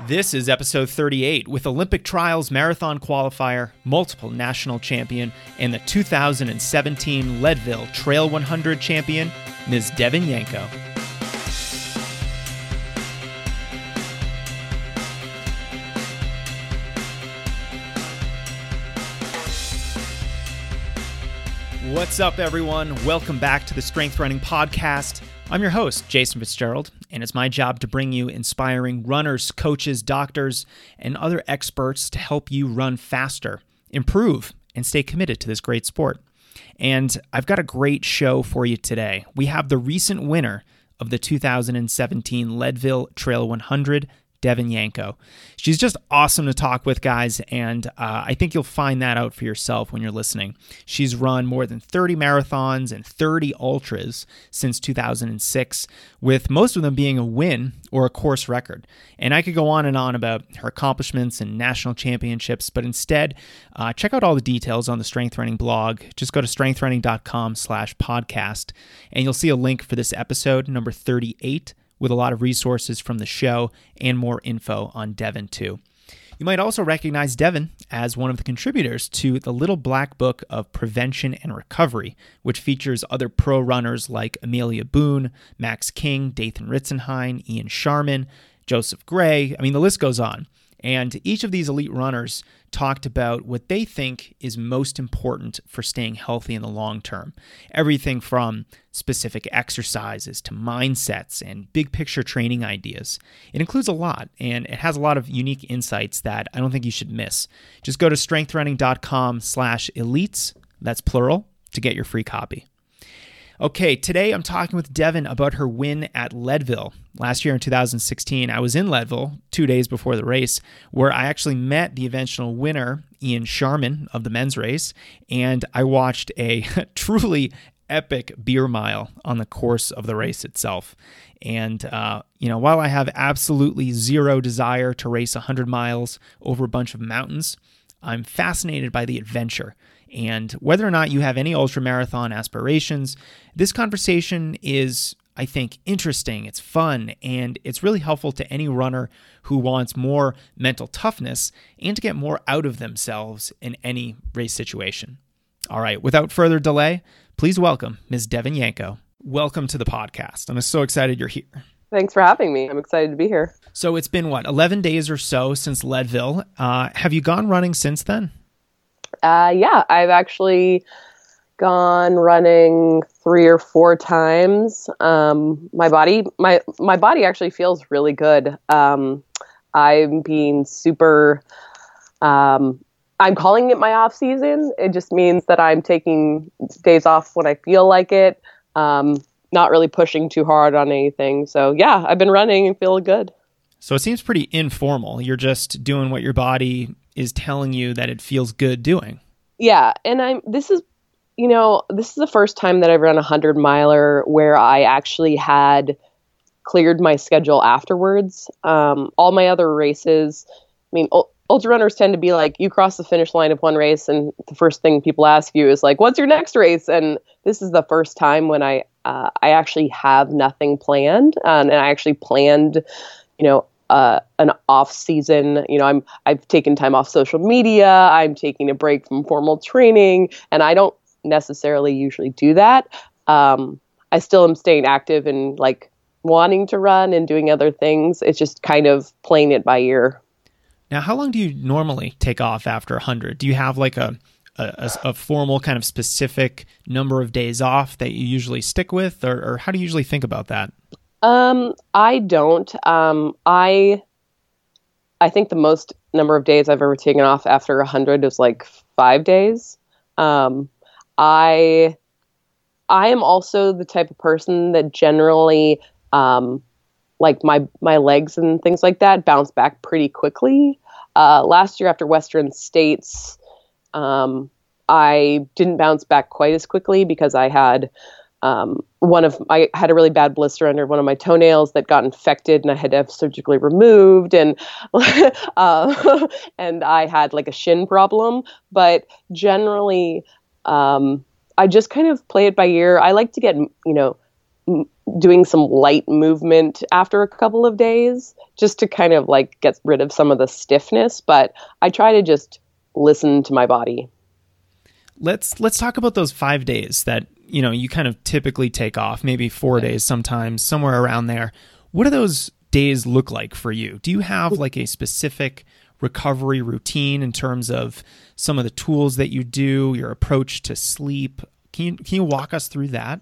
This is episode 38 with Olympic Trials marathon qualifier, multiple national champion, and the 2017 Leadville Trail 100 champion, Ms. Devon Yanko. What's up, everyone? Welcome back to the Strength Running Podcast. I'm your host, Jason Fitzgerald, and it's my job to bring you inspiring runners, coaches, doctors, and other experts to help you run faster, improve, and stay committed to this great sport. And I've got a great show for you today. We have the recent winner of the 2017 Leadville Trail 100 Devon Yanko. She's just awesome to talk with, guys, and uh, I think you'll find that out for yourself when you're listening. She's run more than 30 marathons and 30 ultras since 2006, with most of them being a win or a course record. And I could go on and on about her accomplishments and national championships, but instead, uh, check out all the details on the Strength Running blog. Just go to strengthrunning.com slash podcast, and you'll see a link for this episode, number 38 with a lot of resources from the show and more info on Devon, too. You might also recognize Devon as one of the contributors to the Little Black Book of Prevention and Recovery, which features other pro runners like Amelia Boone, Max King, Dathan Ritzenhein, Ian Sharman, Joseph Gray. I mean, the list goes on. And each of these elite runners talked about what they think is most important for staying healthy in the long term. Everything from specific exercises to mindsets and big picture training ideas. It includes a lot and it has a lot of unique insights that I don't think you should miss. Just go to strengthrunning.com slash elites, that's plural, to get your free copy. Okay, today I'm talking with Devon about her win at Leadville. Last year in 2016, I was in Leadville two days before the race, where I actually met the eventual winner, Ian Sharman, of the men's race, and I watched a truly epic beer mile on the course of the race itself. And, uh, you know, while I have absolutely zero desire to race 100 miles over a bunch of mountains, I'm fascinated by the adventure and whether or not you have any ultramarathon aspirations, this conversation is, I think, interesting, it's fun, and it's really helpful to any runner who wants more mental toughness and to get more out of themselves in any race situation. All right, without further delay, please welcome Ms. Devon Yanko. Welcome to the podcast. I'm so excited you're here. Thanks for having me. I'm excited to be here. So it's been what, 11 days or so since Leadville. Uh, have you gone running since then? Uh, yeah, I've actually gone running three or four times. Um, my body, my my body actually feels really good. Um, I'm being super. Um, I'm calling it my off season. It just means that I'm taking days off when I feel like it. Um, not really pushing too hard on anything. So yeah, I've been running and feeling good. So it seems pretty informal. You're just doing what your body is telling you that it feels good doing. Yeah, and I'm this is you know, this is the first time that I've run a 100 miler where I actually had cleared my schedule afterwards. Um, all my other races, I mean, ultra runners tend to be like, you cross the finish line of one race, and the first thing people ask you is like, "What's your next race?" And this is the first time when I uh, I actually have nothing planned, um, and I actually planned, you know, uh, an off season. You know, I'm I've taken time off social media. I'm taking a break from formal training, and I don't necessarily usually do that. Um, I still am staying active and like wanting to run and doing other things. It's just kind of playing it by ear. Now, how long do you normally take off after 100? Do you have like a, a, a formal kind of specific number of days off that you usually stick with, or, or how do you usually think about that? Um, I don't. Um, I I think the most number of days I've ever taken off after a hundred is like five days. Um, I I am also the type of person that generally um, like my my legs and things like that bounce back pretty quickly. Uh, last year after Western States, um, I didn't bounce back quite as quickly because I had um, one of I had a really bad blister under one of my toenails that got infected, and I had to have surgically removed, and uh, and I had like a shin problem. But generally, um, I just kind of play it by ear. I like to get you know doing some light movement after a couple of days just to kind of like get rid of some of the stiffness but i try to just listen to my body let's let's talk about those 5 days that you know you kind of typically take off maybe 4 days sometimes somewhere around there what do those days look like for you do you have like a specific recovery routine in terms of some of the tools that you do your approach to sleep can you can you walk us through that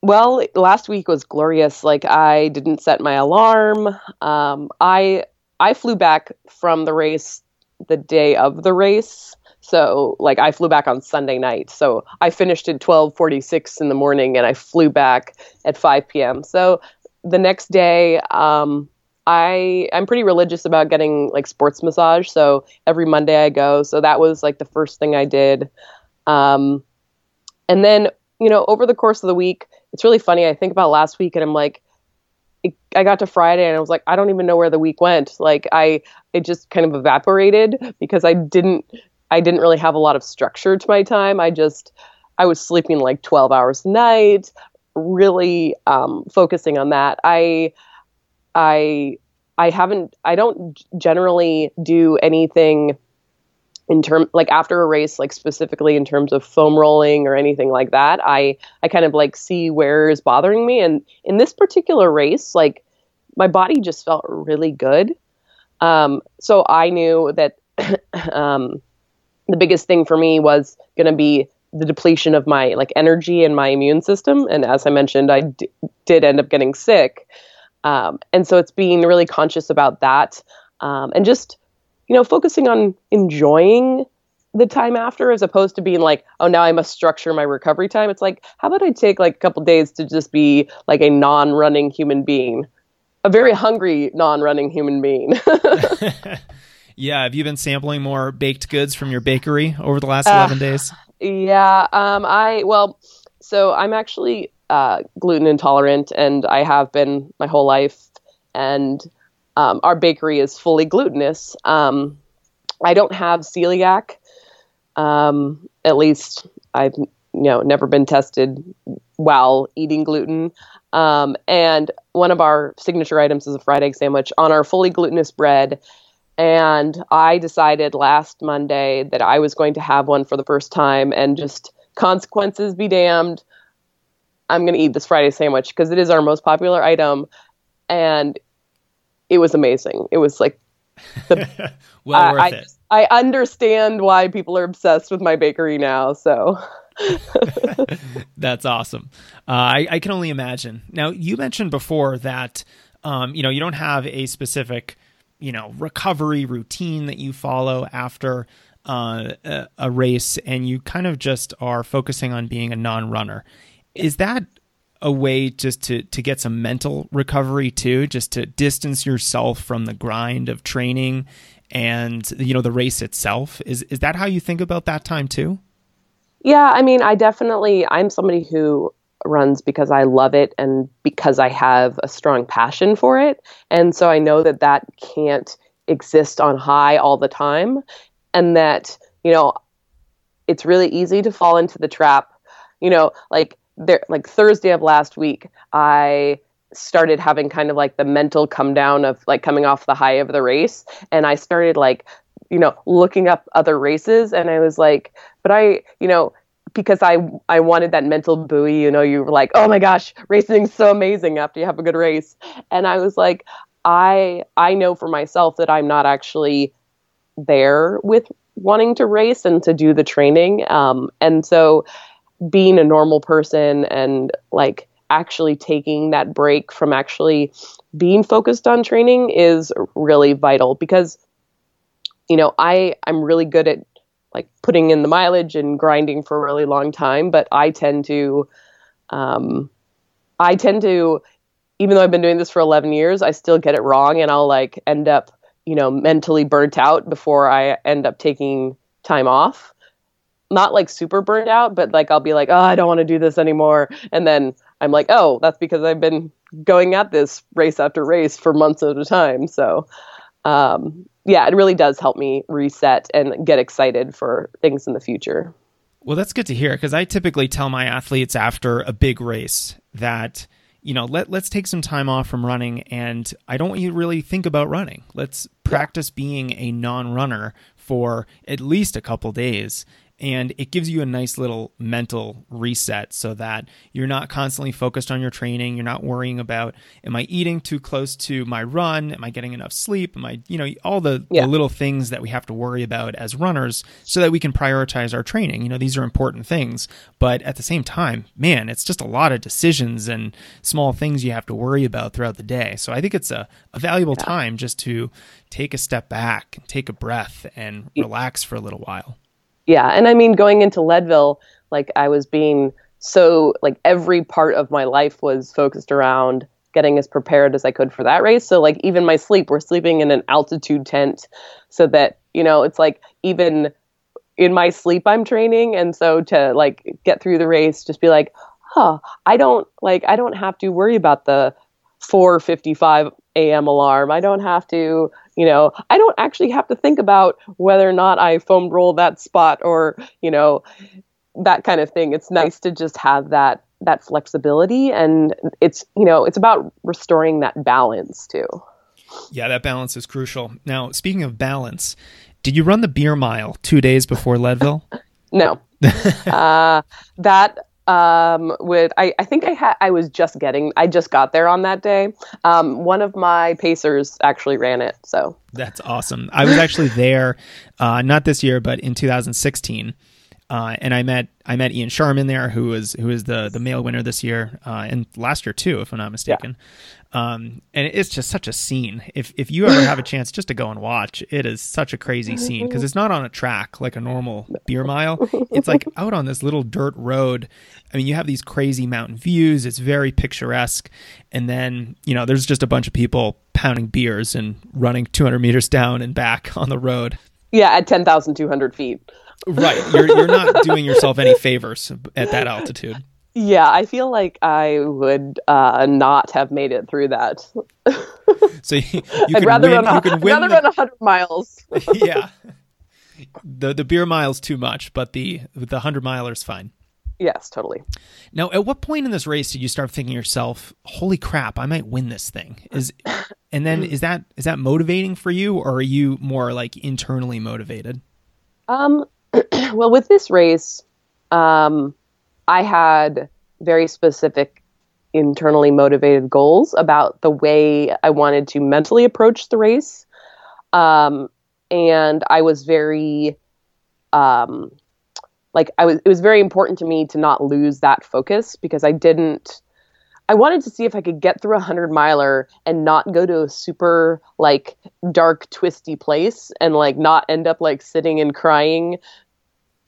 well, last week was glorious. Like I didn't set my alarm. Um, I I flew back from the race the day of the race. So like I flew back on Sunday night. So I finished at 12:46 in the morning and I flew back at 5 p.m. So the next day um, I I'm pretty religious about getting like sports massage. So every Monday I go. So that was like the first thing I did. Um, and then you know over the course of the week it's really funny. I think about last week and I'm like, it, I got to Friday and I was like, I don't even know where the week went. Like I, it just kind of evaporated because I didn't, I didn't really have a lot of structure to my time. I just, I was sleeping like 12 hours a night, really um, focusing on that. I, I, I haven't, I don't generally do anything in term like after a race like specifically in terms of foam rolling or anything like that i i kind of like see where is bothering me and in this particular race like my body just felt really good um, so i knew that um, the biggest thing for me was going to be the depletion of my like energy and my immune system and as i mentioned I d- did end up getting sick um, and so it's being really conscious about that um, and just you know, focusing on enjoying the time after as opposed to being like, oh, now I must structure my recovery time. It's like, how about I take like a couple days to just be like a non running human being, a very hungry non running human being. yeah. Have you been sampling more baked goods from your bakery over the last 11 uh, days? Yeah. Um, I, well, so I'm actually uh, gluten intolerant and I have been my whole life. And um, our bakery is fully glutinous. Um, I don't have celiac. Um, at least I've you know never been tested while eating gluten. Um, and one of our signature items is a fried egg sandwich on our fully glutinous bread. And I decided last Monday that I was going to have one for the first time and just consequences be damned. I'm going to eat this Friday sandwich because it is our most popular item. And it was amazing. It was like the, well I, worth I, it. I understand why people are obsessed with my bakery now. So that's awesome. Uh, I, I, can only imagine. Now, you mentioned before that um, you know you don't have a specific you know recovery routine that you follow after uh, a, a race, and you kind of just are focusing on being a non-runner. Is that a way just to to get some mental recovery too, just to distance yourself from the grind of training and you know the race itself. Is is that how you think about that time too? Yeah, I mean, I definitely I'm somebody who runs because I love it and because I have a strong passion for it. And so I know that that can't exist on high all the time and that, you know, it's really easy to fall into the trap. You know, like there like Thursday of last week, I started having kind of like the mental come down of like coming off the high of the race and I started like you know looking up other races and I was like but I you know because I I wanted that mental buoy you know you were like oh my gosh racing's so amazing after you have a good race. And I was like I I know for myself that I'm not actually there with wanting to race and to do the training. Um and so being a normal person and like actually taking that break from actually being focused on training is really vital because you know i i'm really good at like putting in the mileage and grinding for a really long time but i tend to um i tend to even though i've been doing this for 11 years i still get it wrong and i'll like end up you know mentally burnt out before i end up taking time off not like super burnt out, but like I'll be like, oh, I don't want to do this anymore. And then I'm like, oh, that's because I've been going at this race after race for months at a time. So, um, yeah, it really does help me reset and get excited for things in the future. Well, that's good to hear because I typically tell my athletes after a big race that you know, let let's take some time off from running and I don't want you to really think about running. Let's practice being a non-runner for at least a couple days and it gives you a nice little mental reset so that you're not constantly focused on your training you're not worrying about am i eating too close to my run? Am i getting enough sleep? Am i you know all the, yeah. the little things that we have to worry about as runners so that we can prioritize our training. You know these are important things but at the same time man it's just a lot of decisions and small things you have to worry about throughout the day. So i think it's a, a valuable yeah. time just to take a step back take a breath and relax for a little while yeah and i mean going into leadville like i was being so like every part of my life was focused around getting as prepared as i could for that race so like even my sleep we're sleeping in an altitude tent so that you know it's like even in my sleep i'm training and so to like get through the race just be like huh i don't like i don't have to worry about the 4:55 a.m. alarm. I don't have to, you know, I don't actually have to think about whether or not I foam roll that spot or, you know, that kind of thing. It's nice to just have that that flexibility and it's, you know, it's about restoring that balance too. Yeah, that balance is crucial. Now, speaking of balance, did you run the beer mile 2 days before Leadville? no. uh, that um, with I, I think I had I was just getting I just got there on that day. Um, one of my pacers actually ran it, so that's awesome. I was actually there, uh, not this year, but in 2016. Uh, and I met I met Ian Sharman there, who was who is the the male winner this year uh, and last year too, if I'm not mistaken. Um, and it's just such a scene. If if you ever have a chance just to go and watch, it is such a crazy scene because it's not on a track like a normal beer mile. It's like out on this little dirt road. I mean, you have these crazy mountain views. It's very picturesque, and then you know there's just a bunch of people pounding beers and running 200 meters down and back on the road. Yeah, at 10,200 feet. Right. You're you're not doing yourself any favors at that altitude. Yeah, I feel like I would uh, not have made it through that. so you, you I'd rather win, run, a, I'd rather the, run 100 miles. yeah. The the beer mile's too much, but the the 100 miler's fine. Yes, totally. Now, at what point in this race did you start thinking yourself, "Holy crap, I might win this thing"? Is and then is that is that motivating for you, or are you more like internally motivated? Um, well, with this race, um, I had very specific internally motivated goals about the way I wanted to mentally approach the race. Um, and I was very, um, like, I was, it was very important to me to not lose that focus because I didn't, I wanted to see if I could get through a hundred miler and not go to a super like dark, twisty place and like not end up like sitting and crying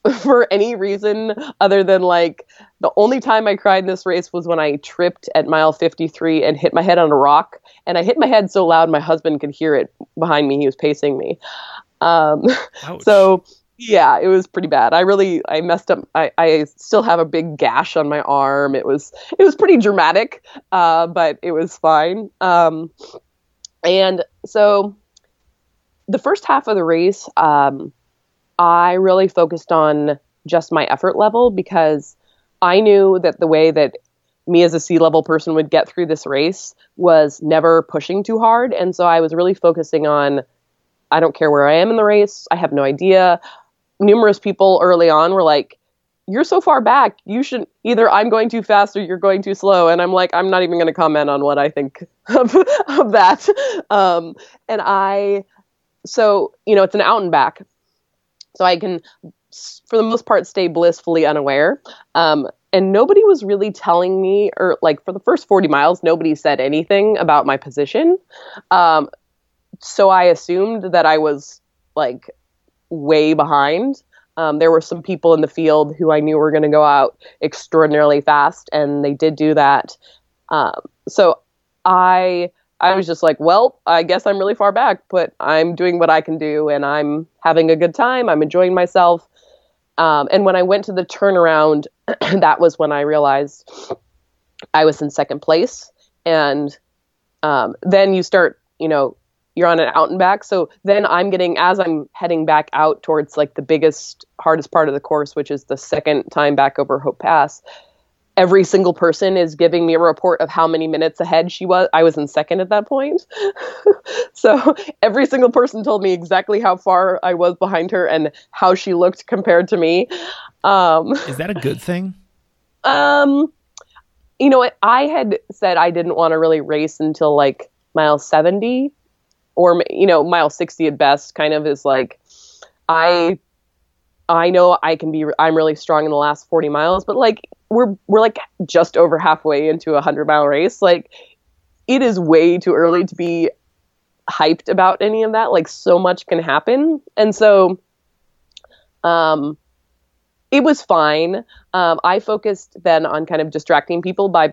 for any reason other than like the only time I cried in this race was when I tripped at mile 53 and hit my head on a rock. And I hit my head so loud my husband could hear it behind me. He was pacing me. Um, so yeah, it was pretty bad. I really I messed up. I, I still have a big gash on my arm. It was it was pretty dramatic, uh, but it was fine. Um, and so the first half of the race, um, I really focused on just my effort level because I knew that the way that me as a sea level person would get through this race was never pushing too hard. And so I was really focusing on I don't care where I am in the race. I have no idea. Numerous people early on were like, You're so far back. You should either I'm going too fast or you're going too slow. And I'm like, I'm not even going to comment on what I think of, of that. Um, and I, so, you know, it's an out and back so I can, for the most part, stay blissfully unaware. Um, and nobody was really telling me, or like for the first 40 miles, nobody said anything about my position. Um, so I assumed that I was like way behind. Um, there were some people in the field who I knew were going to go out extraordinarily fast, and they did do that. Um, so I I was just like, well, I guess I'm really far back, but I'm doing what I can do and I'm having a good time. I'm enjoying myself. Um, and when I went to the turnaround, that was when I realized I was in second place. And um, then you start, you know, you're on an out and back. So then I'm getting, as I'm heading back out towards like the biggest, hardest part of the course, which is the second time back over Hope Pass, every single person is giving me a report of how many minutes ahead she was. I was in second at that point. so every single person told me exactly how far I was behind her and how she looked compared to me. Um, is that a good thing? Um, you know what? I had said I didn't want to really race until like mile 70 or, you know, mile 60 at best, kind of is like, I I know I can be I'm really strong in the last 40 miles, but like we're we're like just over halfway into a 100 mile race. Like it is way too early to be hyped about any of that. Like so much can happen. And so um it was fine. Um, I focused then on kind of distracting people by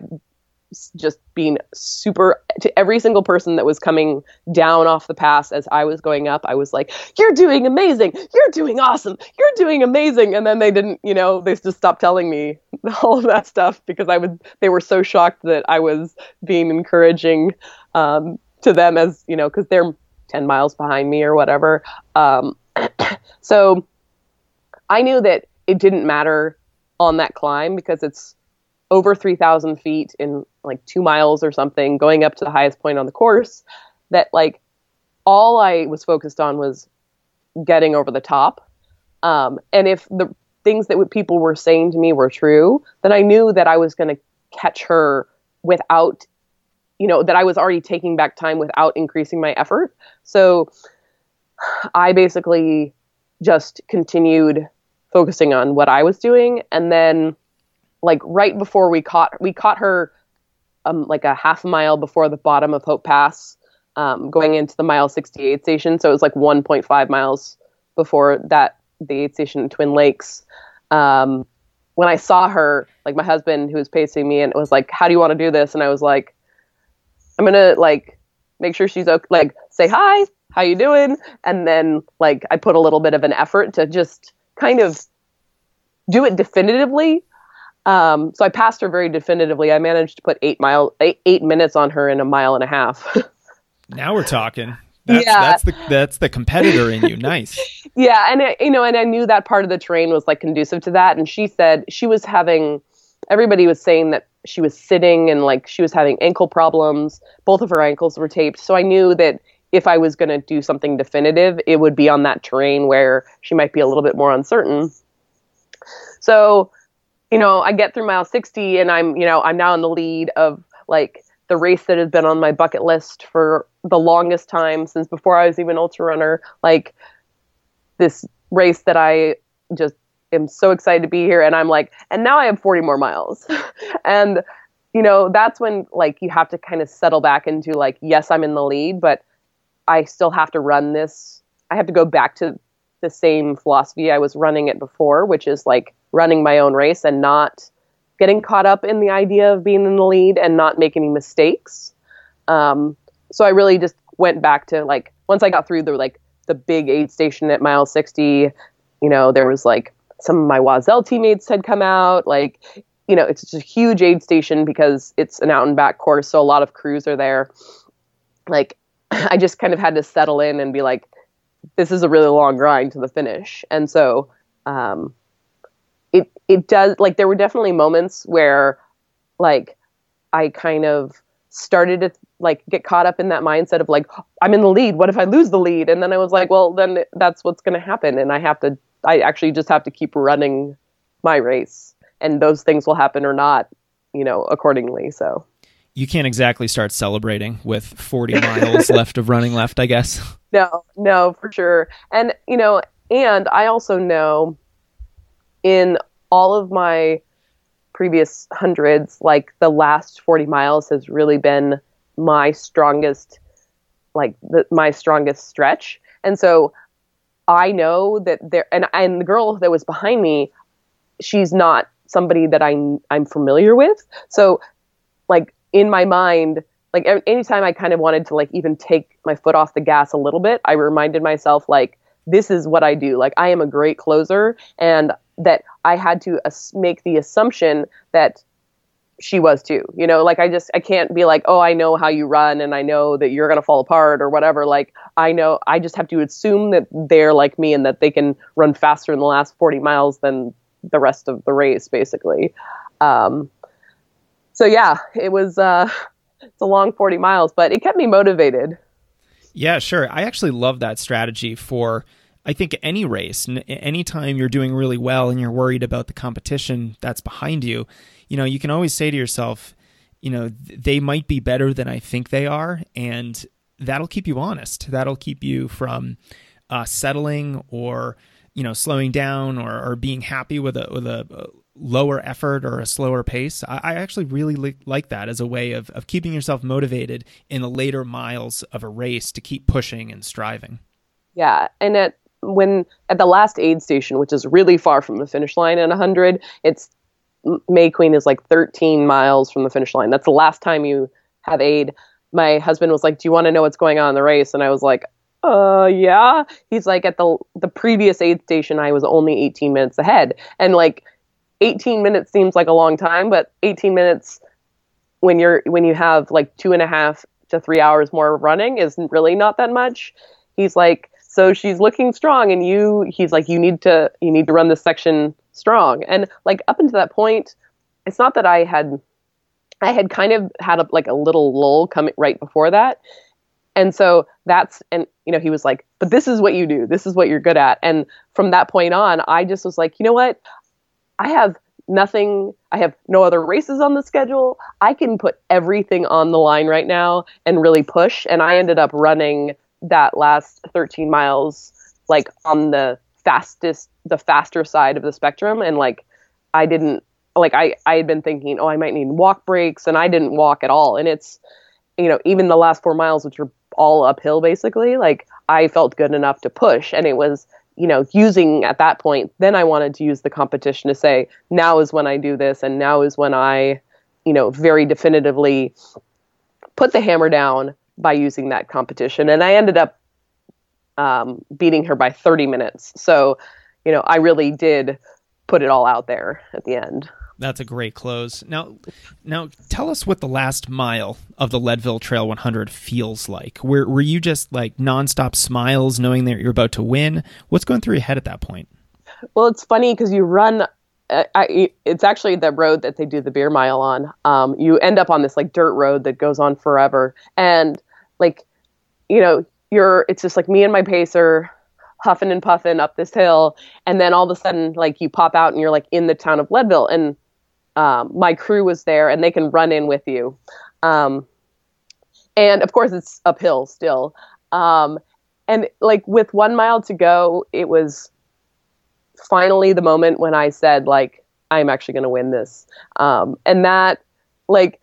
just being super to every single person that was coming down off the pass as I was going up. I was like, "You're doing amazing! You're doing awesome! You're doing amazing!" And then they didn't, you know, they just stopped telling me all of that stuff because I was. They were so shocked that I was being encouraging um, to them as you know because they're ten miles behind me or whatever. Um, so I knew that it didn't matter on that climb because it's over 3,000 feet in like two miles or something, going up to the highest point on the course, that like all I was focused on was getting over the top. Um, and if the things that people were saying to me were true, then I knew that I was going to catch her without, you know, that I was already taking back time without increasing my effort. So I basically just continued focusing on what I was doing. And then like right before we caught we caught her um, like a half mile before the bottom of Hope Pass, um, going into the mile 68 station. So it was like 1.5 miles before that the aid station in Twin Lakes. Um, when I saw her, like my husband who was pacing me and it was like, "How do you want to do this?" And I was like, "I'm gonna like make sure she's okay. Like say hi, how you doing?" And then like I put a little bit of an effort to just kind of do it definitively um, so I passed her very definitively. I managed to put eight mile eight, eight minutes on her in a mile and a half. now we're talking. That's, yeah. that's the that's the competitor in you. Nice. yeah, and you know, and I knew that part of the terrain was like conducive to that. And she said she was having. Everybody was saying that she was sitting and like she was having ankle problems. Both of her ankles were taped. So I knew that if I was going to do something definitive, it would be on that terrain where she might be a little bit more uncertain. So you know, I get through mile 60 and I'm, you know, I'm now in the lead of like the race that has been on my bucket list for the longest time since before I was even ultra runner. Like this race that I just am so excited to be here. And I'm like, and now I have 40 more miles. and, you know, that's when like you have to kind of settle back into like, yes, I'm in the lead, but I still have to run this. I have to go back to the same philosophy I was running it before, which is like running my own race and not getting caught up in the idea of being in the lead and not making any mistakes. Um, so I really just went back to like once I got through the like the big aid station at mile 60, you know, there was like some of my Oiselle teammates had come out. Like, you know, it's just a huge aid station because it's an out and back course, so a lot of crews are there. Like, I just kind of had to settle in and be like, this is a really long grind to the finish. And so, um, it it does like there were definitely moments where like I kind of started to like get caught up in that mindset of like I'm in the lead what if I lose the lead? And then I was like well then that's what's going to happen. And I have to I actually just have to keep running my race. And those things will happen or not you know accordingly. So you can't exactly start celebrating with 40 miles left of running left I guess no no for sure and you know and I also know in all of my previous hundreds, like the last 40 miles has really been my strongest, like the, my strongest stretch. And so I know that there, and, and the girl that was behind me, she's not somebody that I'm, I'm familiar with. So like in my mind, like anytime I kind of wanted to like even take my foot off the gas a little bit, I reminded myself like, this is what I do. Like I am a great closer and that I had to make the assumption that she was too. You know, like I just I can't be like, "Oh, I know how you run and I know that you're going to fall apart or whatever." Like I know I just have to assume that they're like me and that they can run faster in the last 40 miles than the rest of the race basically. Um, so yeah, it was uh, it's a long 40 miles, but it kept me motivated. Yeah, sure. I actually love that strategy for I think any race, anytime you're doing really well and you're worried about the competition that's behind you, you know, you can always say to yourself, you know, they might be better than I think they are, and that'll keep you honest. That'll keep you from uh, settling or you know slowing down or, or being happy with a with a lower effort or a slower pace. I, I actually really li- like that as a way of, of keeping yourself motivated in the later miles of a race to keep pushing and striving. Yeah, and at when at the last aid station, which is really far from the finish line at 100, it's May Queen is like 13 miles from the finish line. That's the last time you have aid. My husband was like, "Do you want to know what's going on in the race?" And I was like, "Uh, yeah." He's like, "At the the previous aid station, I was only 18 minutes ahead." And like 18 minutes seems like a long time, but 18 minutes when you're when you have like two and a half to three hours more running is really not that much. He's like, so she's looking strong, and you, he's like, you need to you need to run this section strong. And like up until that point, it's not that I had I had kind of had a, like a little lull coming right before that. And so that's, and, you know, he was like, but this is what you do. This is what you're good at. And from that point on, I just was like, you know what? I have nothing I have no other races on the schedule. I can put everything on the line right now and really push and I ended up running that last 13 miles like on the fastest the faster side of the spectrum and like I didn't like I I had been thinking, "Oh, I might need walk breaks," and I didn't walk at all. And it's you know, even the last 4 miles which were all uphill basically, like I felt good enough to push and it was you know, using at that point, then I wanted to use the competition to say, now is when I do this, and now is when I, you know, very definitively put the hammer down by using that competition. And I ended up um, beating her by 30 minutes. So, you know, I really did put it all out there at the end. That's a great close. Now, now tell us what the last mile of the Leadville Trail 100 feels like. Were were you just like nonstop smiles, knowing that you're about to win? What's going through your head at that point? Well, it's funny because you run. Uh, I, it's actually the road that they do the beer mile on. Um, you end up on this like dirt road that goes on forever, and like, you know, you're. It's just like me and my pacer huffing and puffing up this hill, and then all of a sudden, like you pop out and you're like in the town of Leadville, and um, my crew was there and they can run in with you. Um, and of course, it's uphill still. Um, and like with one mile to go, it was finally the moment when I said, like, I'm actually going to win this. Um, and that, like,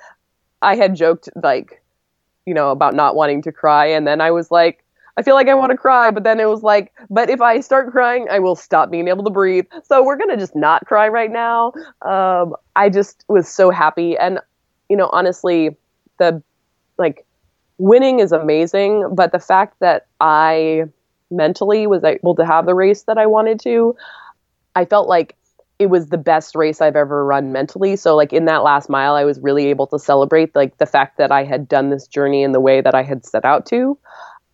I had joked, like, you know, about not wanting to cry. And then I was like, I feel like I want to cry, but then it was like, but if I start crying, I will stop being able to breathe. So we're gonna just not cry right now. Um, I just was so happy, and you know, honestly, the like winning is amazing, but the fact that I mentally was able to have the race that I wanted to, I felt like it was the best race I've ever run mentally. So like in that last mile, I was really able to celebrate like the fact that I had done this journey in the way that I had set out to.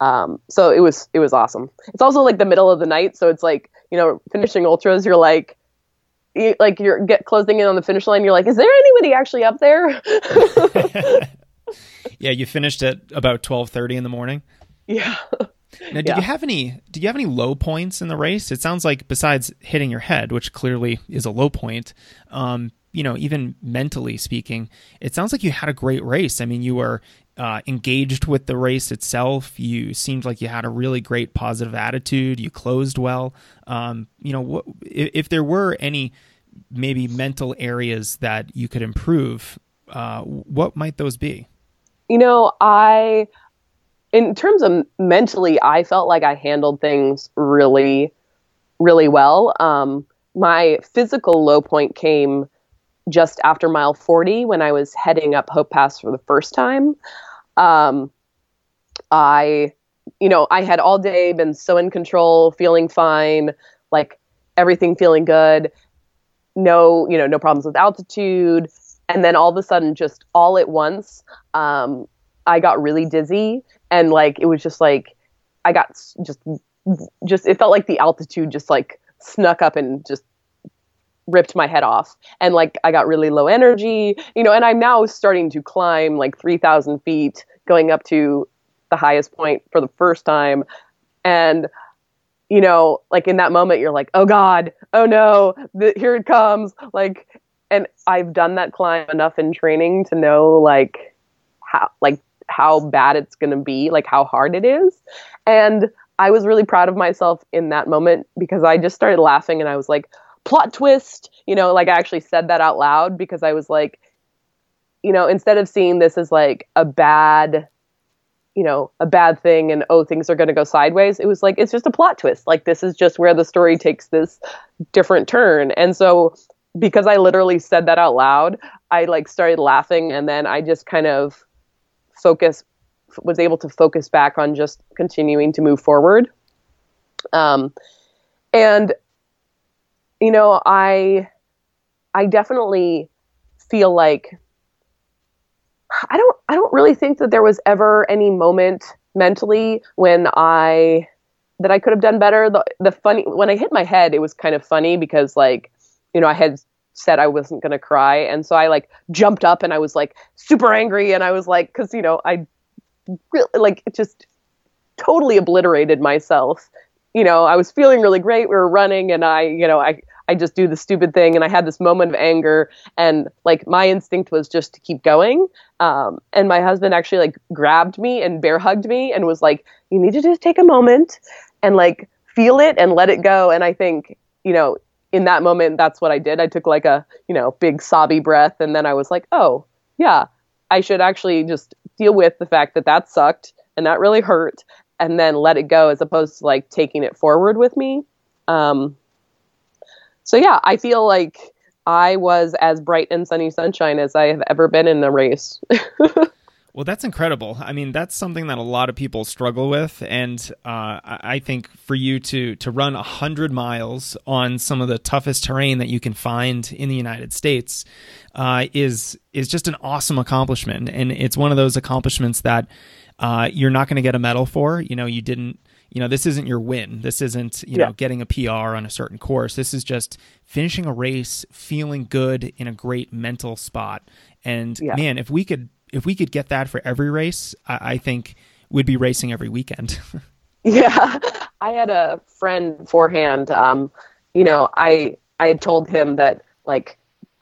Um, so it was it was awesome. It's also like the middle of the night, so it's like you know finishing ultras. You're like you, like you're get closing in on the finish line. You're like, is there anybody actually up there? yeah, you finished at about twelve thirty in the morning. Yeah. Now, did yeah. you have any? Did you have any low points in the race? It sounds like besides hitting your head, which clearly is a low point, um, you know, even mentally speaking, it sounds like you had a great race. I mean, you were uh, engaged with the race itself. You seemed like you had a really great positive attitude. You closed well. Um, you know, what, if, if, there were any maybe mental areas that you could improve, uh, what might those be? You know, I, in terms of mentally, I felt like I handled things really, really well. Um, my physical low point came just after mile 40 when I was heading up Hope Pass for the first time. Um, I, you know, I had all day been so in control, feeling fine, like everything feeling good. No, you know, no problems with altitude. And then all of a sudden, just all at once, um, I got really dizzy. And like, it was just like, I got just, just, it felt like the altitude just like snuck up and just ripped my head off and like I got really low energy, you know, and I'm now starting to climb like 3,000 feet, going up to the highest point for the first time. And, you know, like in that moment, you're like, oh God, oh no, here it comes. Like, and I've done that climb enough in training to know like how, like, how bad it's going to be, like how hard it is. And I was really proud of myself in that moment because I just started laughing and I was like, plot twist, you know, like I actually said that out loud because I was like, you know, instead of seeing this as like a bad, you know, a bad thing and oh, things are going to go sideways, it was like, it's just a plot twist. Like, this is just where the story takes this different turn. And so, because I literally said that out loud, I like started laughing and then I just kind of focus was able to focus back on just continuing to move forward. Um, and you know, I I definitely feel like I don't I don't really think that there was ever any moment mentally when I that I could have done better. The the funny when I hit my head, it was kind of funny because like, you know, I had said I wasn't going to cry and so I like jumped up and I was like super angry and I was like cuz you know, I really like just totally obliterated myself. You know, I was feeling really great. We were running and I, you know, I I just do the stupid thing. And I had this moment of anger, and like my instinct was just to keep going. Um, and my husband actually like grabbed me and bear hugged me and was like, "You need to just take a moment and like feel it and let it go." And I think you know, in that moment, that's what I did. I took like a you know big sobby breath, and then I was like, "Oh yeah, I should actually just deal with the fact that that sucked and that really hurt." And then let it go, as opposed to like taking it forward with me. Um, so yeah, I feel like I was as bright and sunny sunshine as I have ever been in the race. Well, that's incredible. I mean, that's something that a lot of people struggle with, and uh, I think for you to to run hundred miles on some of the toughest terrain that you can find in the United States uh, is is just an awesome accomplishment, and it's one of those accomplishments that uh, you're not going to get a medal for. You know, you didn't you know this isn't your win. This isn't you yeah. know getting a pr on a certain course. This is just finishing a race feeling good in a great mental spot. And yeah. man if we could if we could get that for every race i, I think we'd be racing every weekend. Yeah. I had a friend beforehand um, you know i i had told him that like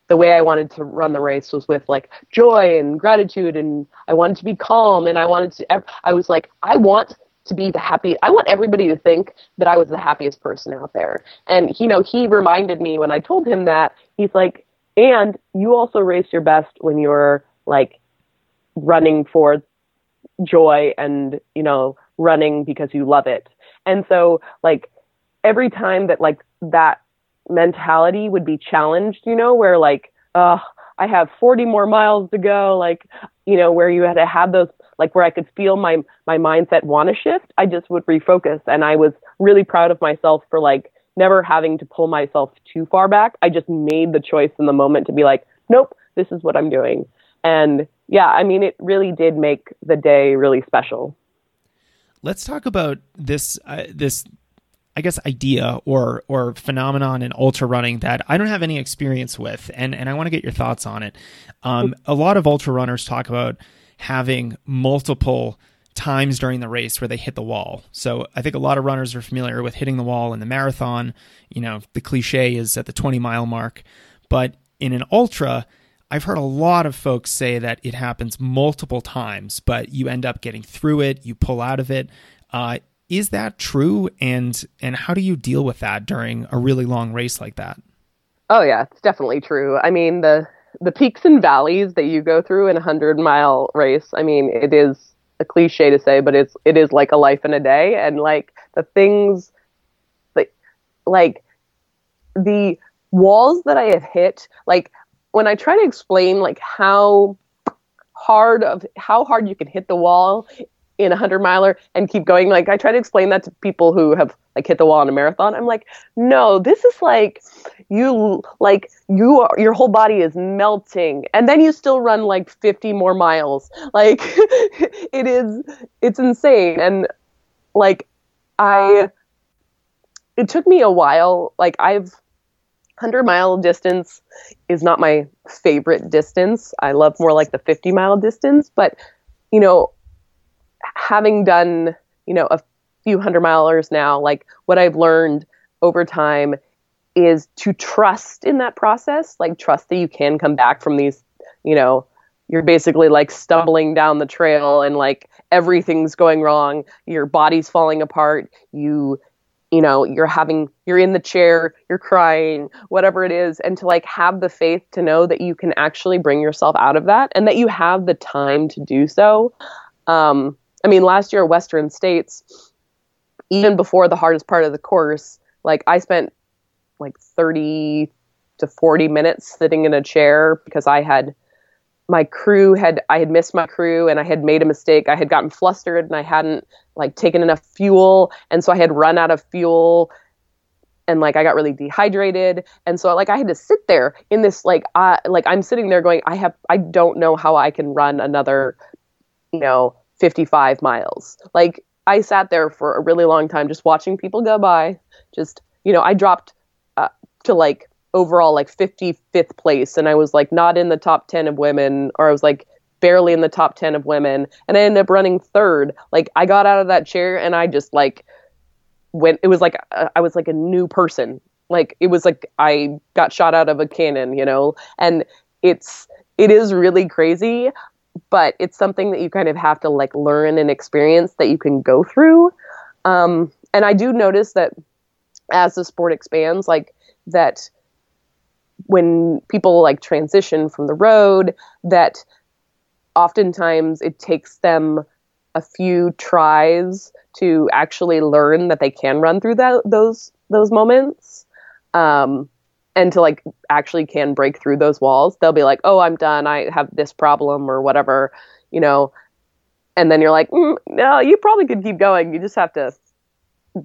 the way I wanted to run the race was with like joy and gratitude and I wanted to be calm and I wanted to I was like I want to be the happy I want everybody to think that I was the happiest person out there. And you know, he reminded me when I told him that, he's like, and you also race your best when you're like running for joy and, you know, running because you love it. And so like every time that like that mentality would be challenged, you know, where like, uh, I have 40 more miles to go, like, you know, where you had to have those like where I could feel my my mindset want to shift, I just would refocus. And I was really proud of myself for like never having to pull myself too far back. I just made the choice in the moment to be like, nope, this is what I'm doing. And yeah, I mean, it really did make the day really special. Let's talk about this uh, this I guess idea or or phenomenon in ultra running that I don't have any experience with, and and I want to get your thoughts on it. Um, a lot of ultra runners talk about having multiple times during the race where they hit the wall. So I think a lot of runners are familiar with hitting the wall in the marathon. You know, the cliche is at the 20 mile mark. But in an ultra, I've heard a lot of folks say that it happens multiple times, but you end up getting through it, you pull out of it. Uh, is that true? And and how do you deal with that during a really long race like that? Oh yeah, it's definitely true. I mean the the peaks and valleys that you go through in a hundred mile race. I mean, it is a cliche to say, but it's it is like a life in a day, and like the things, like like the walls that I have hit, like when I try to explain like how hard of how hard you can hit the wall in a hundred miler and keep going. Like I try to explain that to people who have like hit the wall in a marathon. I'm like, no, this is like you like you are your whole body is melting and then you still run like 50 more miles. Like it is it's insane. And like I it took me a while. Like I've 100 mile distance is not my favorite distance. I love more like the 50 mile distance, but you know, having done, you know, a few hundred milers now, like what I've learned over time is to trust in that process, like trust that you can come back from these, you know, you're basically like stumbling down the trail and like everything's going wrong, your body's falling apart, you you know you're having you're in the chair you're crying whatever it is and to like have the faith to know that you can actually bring yourself out of that and that you have the time to do so. Um, i mean last year western states even before the hardest part of the course like i spent like 30 to 40 minutes sitting in a chair because i had my crew had I had missed my crew and I had made a mistake. I had gotten flustered and I hadn't like taken enough fuel and so I had run out of fuel and like I got really dehydrated and so like I had to sit there in this like I like I'm sitting there going I have I don't know how I can run another you know 55 miles. Like I sat there for a really long time just watching people go by. Just you know I dropped uh, to like overall like 55th place and I was like not in the top 10 of women or I was like barely in the top 10 of women and I ended up running third. Like I got out of that chair and I just like went it was like uh, I was like a new person. Like it was like I got shot out of a cannon, you know. And it's it is really crazy, but it's something that you kind of have to like learn and experience that you can go through. Um and I do notice that as the sport expands like that when people like transition from the road that oftentimes it takes them a few tries to actually learn that they can run through that those those moments um, and to like actually can break through those walls they'll be like oh i'm done i have this problem or whatever you know and then you're like mm, no you probably could keep going you just have to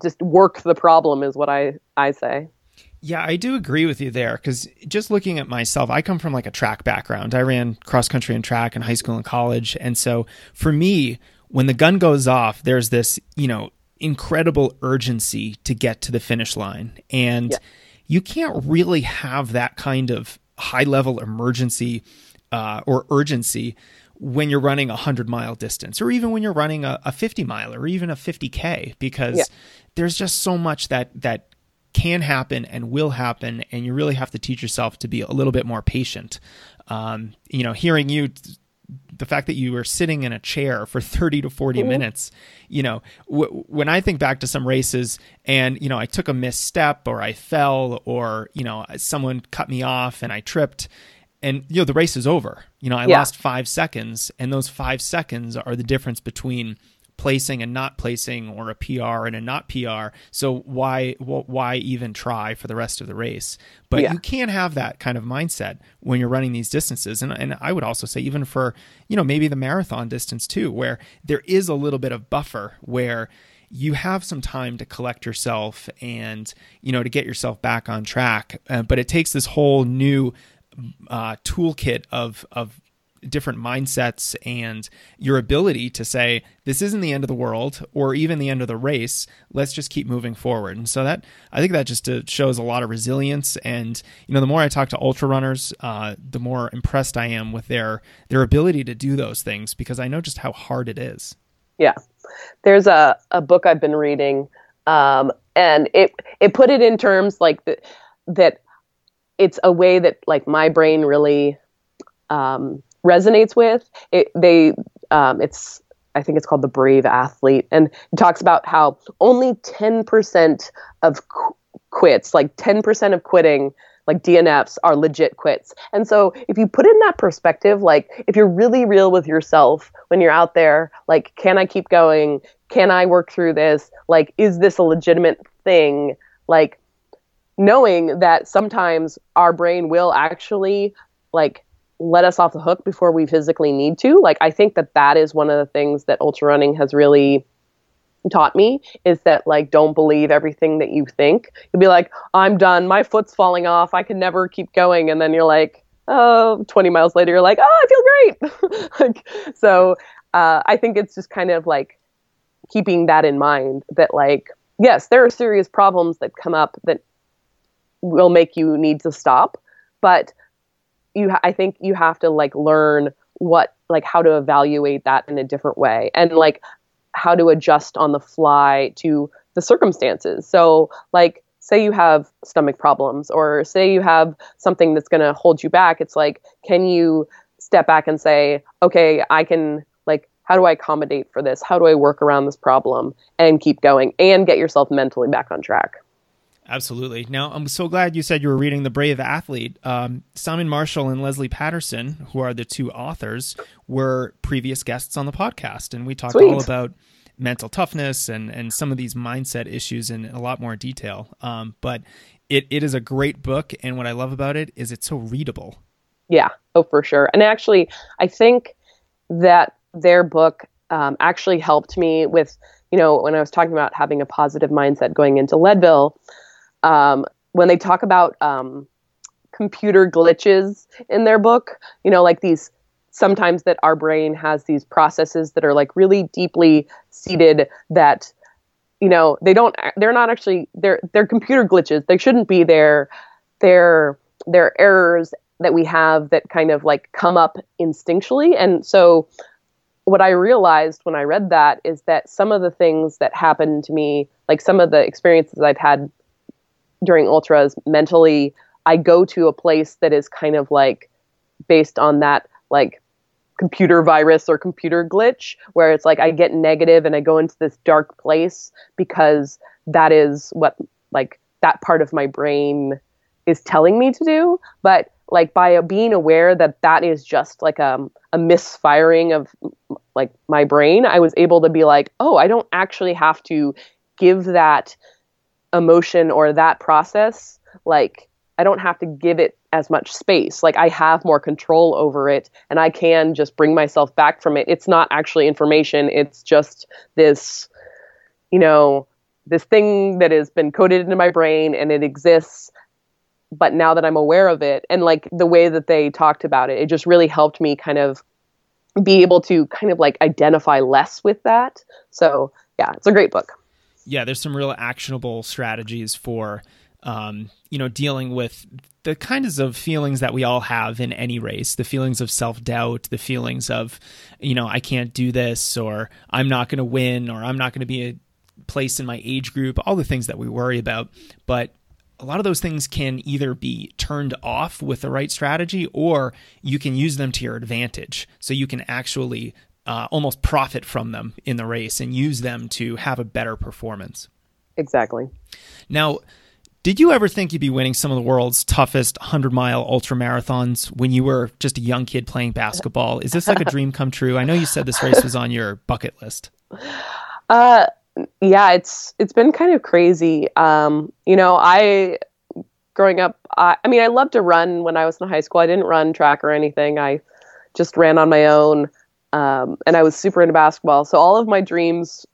just work the problem is what i i say yeah, I do agree with you there because just looking at myself, I come from like a track background. I ran cross country and track in high school and college. And so for me, when the gun goes off, there's this, you know, incredible urgency to get to the finish line. And yeah. You can't really have that kind of high level emergency uh, or urgency when you're running a 100 mile distance or even when you're running a, a 50 mile or even a 50k because yeah. there's just so much that that can happen and will happen, and you really have to teach yourself to be a little bit more patient. Um, you know, hearing you the fact that you were sitting in a chair for 30 to 40 mm-hmm. minutes you know w- when i think back to some races and you know i took a misstep or i fell or you know someone cut me off and i tripped and you know the race is over you know i yeah. lost 5 seconds and those 5 seconds are the difference between placing and not placing or a PR and a not PR. So why why even try for the rest of the race? But yeah. you can't have that kind of mindset when you're running these distances. And and I would also say even for, you know, maybe the marathon distance too where there is a little bit of buffer where you have some time to collect yourself and you know to get yourself back on track uh, but it takes this whole new uh, toolkit of of different mindsets and your ability to say this isn't the end of the world or even the end of the race. Let's just keep moving forward. And so that i think that just uh, shows a lot of resilience. And you know the more i talk to ultra runners uh, the more impressed i am with their their ability to do those things because i know just how hard it is. Yeah. There's a, a book i've been reading um, and it it put it in terms like the, that it's a way that like my brain really um, resonates with. It, they, um, it's, I think it's called the Brave Athlete, and it talks about how only 10% of qu- quits, like 10% of quitting, like DNFs, are legit quits. And so, if you put in that perspective, like if you're really real with yourself when you're out there, like, can I keep going? Can I work through this? Like, is this a legitimate thing? Like, knowing that sometimes our brain will actually like let us off the hook before we physically need to. Like I think that that is one of the things that ultra running has really taught me is that like don't believe everything that you think. You'll be like, I'm done, my foot's falling off, I can never keep going, and then you're like, oh, 20 miles later, you're like, oh, I feel great. like, so uh, I think it's just kind of like keeping that in mind that like yes, there are serious problems that come up that will make you need to stop. But you, I think you have to like learn what, like how to evaluate that in a different way and like how to adjust on the fly to the circumstances. So, like, say you have stomach problems or say you have something that's going to hold you back. It's like, can you step back and say, okay, I can, like, how do I accommodate for this? How do I work around this problem and keep going and get yourself mentally back on track? Absolutely. Now, I'm so glad you said you were reading The Brave Athlete. Um, Simon Marshall and Leslie Patterson, who are the two authors, were previous guests on the podcast. And we talked Sweet. all about mental toughness and, and some of these mindset issues in a lot more detail. Um, but it, it is a great book. And what I love about it is it's so readable. Yeah. Oh, for sure. And actually, I think that their book um, actually helped me with, you know, when I was talking about having a positive mindset going into Leadville um, when they talk about um, computer glitches in their book, you know, like these sometimes that our brain has these processes that are like really deeply seated that you know they don't they're not actually they're they're computer glitches. They shouldn't be there. They're they're errors that we have that kind of like come up instinctually. And so what i realized when i read that is that some of the things that happened to me like some of the experiences i've had during ultras mentally i go to a place that is kind of like based on that like computer virus or computer glitch where it's like i get negative and i go into this dark place because that is what like that part of my brain is telling me to do. But like by being aware that that is just like a, um, a misfiring of like my brain i was able to be like oh i don't actually have to give that emotion or that process like i don't have to give it as much space. Like i have more control over it and i can just bring myself back from it. It's not actually information. It's just this you know this thing that has been coded into my brain and it exists. But now that i'm aware of it and like the way that they talked about it it just really helped me kind of be able to kind of like identify less with that. So yeah it's a great book yeah, there's some real actionable strategies for um, you know dealing with the kinds of feelings that we all have in any race. The feelings of self-doubt the feelings of you know i can't do this or i'm not going to win or i'm not going to be a place in my age group all the things that we worry about. But a lot of those things can either be turned off with the right strategy or you can use them to your advantage. So you can actually uh, almost profit from them in the race and use them to have a better performance. Exactly. Now, did you ever think you'd be winning some of the world's toughest 100 mile ultra marathons when you were just a young kid playing basketball? Is this like a dream come true? I know you said this race was on your bucket list. Uh, yeah, it's it's been kind of crazy. Um, you know, I growing up, I, I mean, I loved to run when I was in high school. I didn't run track or anything. I just ran on my own. Um, and I was super into basketball. So all of my dreams,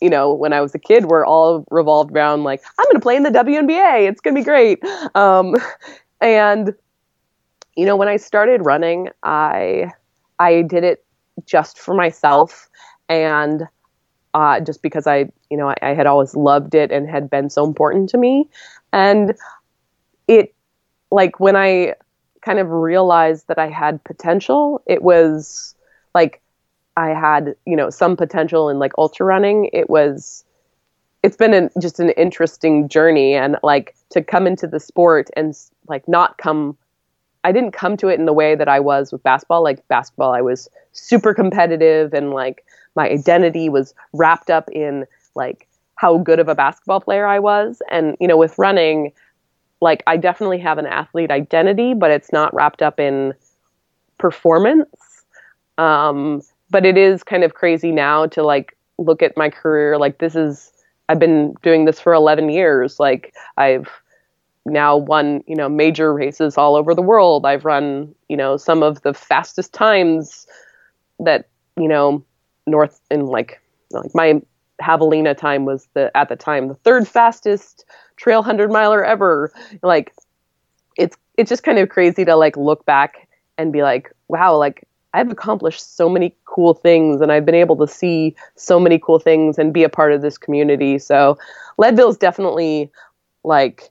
you know, when I was a kid, were all revolved around like I'm going to play in the WNBA. It's going to be great. Um, and you know, when I started running, I I did it just for myself and uh, just because I, you know, I, I had always loved it and had been so important to me. And it, like, when I kind of realized that I had potential, it was like I had, you know, some potential in like ultra running. It was it's been an, just an interesting journey and like to come into the sport and like not come I didn't come to it in the way that I was with basketball. Like basketball, I was super competitive and like my identity was wrapped up in like how good of a basketball player I was. And, you know, with running, like I definitely have an athlete identity, but it's not wrapped up in performance. Um, but it is kind of crazy now to like look at my career. Like this is, I've been doing this for 11 years. Like I've now won, you know, major races all over the world. I've run, you know, some of the fastest times that, you know, north in like, like my Javelina time was the, at the time, the third fastest trail hundred miler ever. Like it's, it's just kind of crazy to like look back and be like, wow, like I've accomplished so many cool things and I've been able to see so many cool things and be a part of this community. So Leadville is definitely like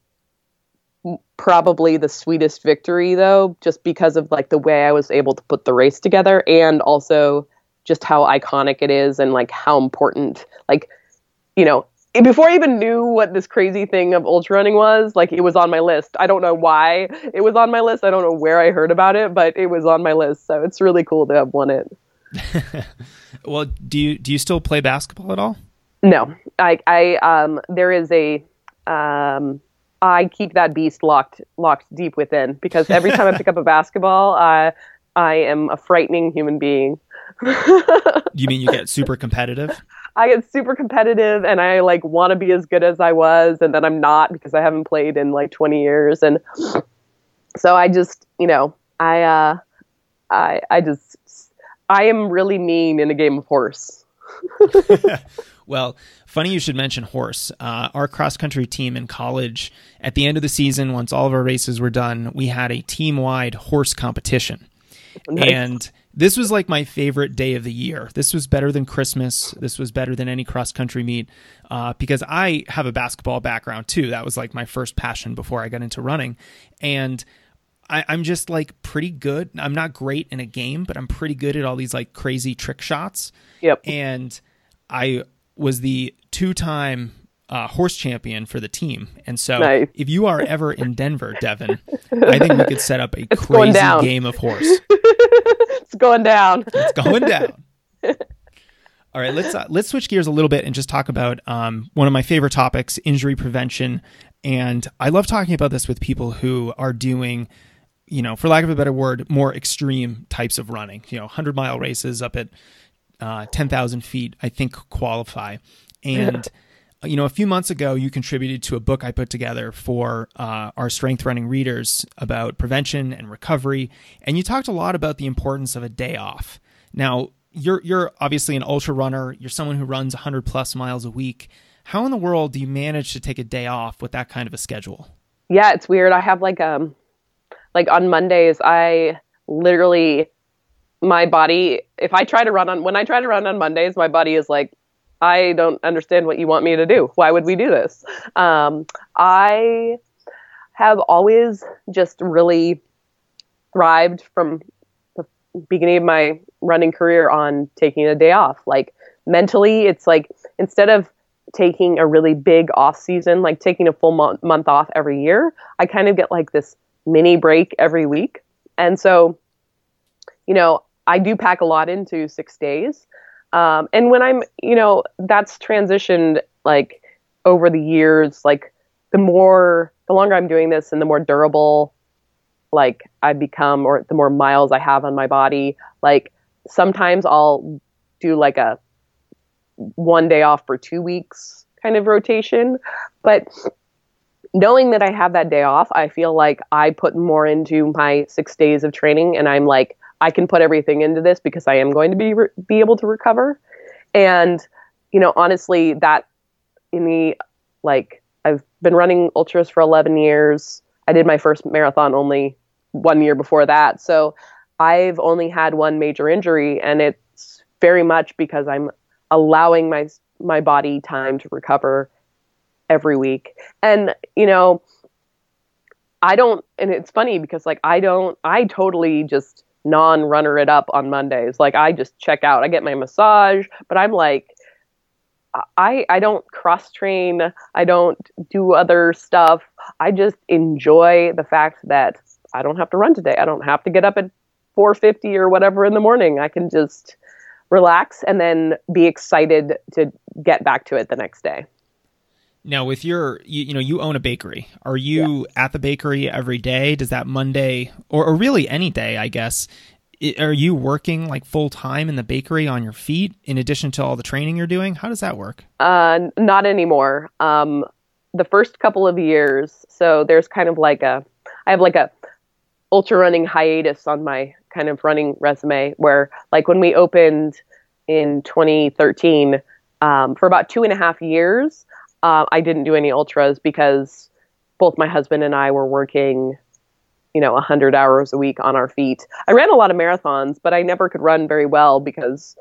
probably the sweetest victory though, just because of like the way I was able to put the race together and also just how iconic it is and like how important like you know before I even knew what this crazy thing of ultra running was, like it was on my list. I don't know why it was on my list. I don't know where I heard about it, but it was on my list. So it's really cool to have won it. well, do you do you still play basketball at all? No, I I um there is a um I keep that beast locked locked deep within because every time I pick up a basketball, uh, I am a frightening human being. you mean you get super competitive? I get super competitive and I like want to be as good as I was and then I'm not because I haven't played in like 20 years and so I just, you know, I uh I I just I am really mean in a game of horse. well, funny you should mention horse. Uh, our cross country team in college, at the end of the season, once all of our races were done, we had a team wide horse competition. Nice. And this was like my favorite day of the year. This was better than Christmas. This was better than any cross country meet uh, because I have a basketball background too. That was like my first passion before I got into running. And I, am just like pretty good. I'm not great in a game, but I'm pretty good at all these like crazy trick shots. Yep. And I was the two time uh, horse champion for the team. And so nice. if you are ever in Denver, Devon, I think we could set up a it's crazy game of horse. it's going down. It's going down. All right, let's uh, let's switch gears a little bit and just talk about um, one of my favorite topics, injury prevention. And I love talking about this with people who are doing, you know, for lack of a better word, more extreme types of running. You know, hundred mile races up at uh, ten thousand feet, I think qualify. And you know, a few months ago, you contributed to a book I put together for uh, our strength running readers about prevention and recovery, and you talked a lot about the importance of a day off. Now, you're you're obviously an ultra runner. You're someone who runs 100 plus miles a week. How in the world do you manage to take a day off with that kind of a schedule? Yeah, it's weird. I have like um, like on Mondays, I literally my body. If I try to run on when I try to run on Mondays, my body is like I don't understand what you want me to do. Why would we do this? Um, I have always just really thrived from the beginning of my running career on taking a day off. Like mentally, it's like instead of taking a really big off season, like taking a full month, month off every year, I kind of get like this mini break every week. And so, you know, I do pack a lot into six days. Um, and when I'm, you know, that's transitioned like over the years, like the more, the longer I'm doing this and the more durable like I become or the more miles I have on my body, like sometimes I'll do like a one day off for two weeks kind of rotation. But knowing that I have that day off, I feel like I put more into my six days of training and I'm like, I can put everything into this because I am going to be re- be able to recover. And you know, honestly, that in the like I've been running ultras for 11 years. I did my first marathon only one year before that. So I've only had one major injury and it's very much because I'm allowing my my body time to recover every week. And you know, I don't and it's funny because like I don't I totally just non-runner it up on Mondays. Like I just check out. I get my massage, but I'm like I I don't cross train. I don't do other stuff. I just enjoy the fact that I don't have to run today. I don't have to get up at 4:50 or whatever in the morning. I can just relax and then be excited to get back to it the next day. Now, with your, you, you know, you own a bakery. Are you yeah. at the bakery every day? Does that Monday, or, or really any day, I guess, are you working like full time in the bakery on your feet in addition to all the training you're doing? How does that work? Uh, not anymore. Um, the first couple of years, so there's kind of like a, I have like a ultra running hiatus on my kind of running resume where, like, when we opened in 2013, um, for about two and a half years, uh, I didn't do any ultras because both my husband and I were working, you know, 100 hours a week on our feet. I ran a lot of marathons, but I never could run very well because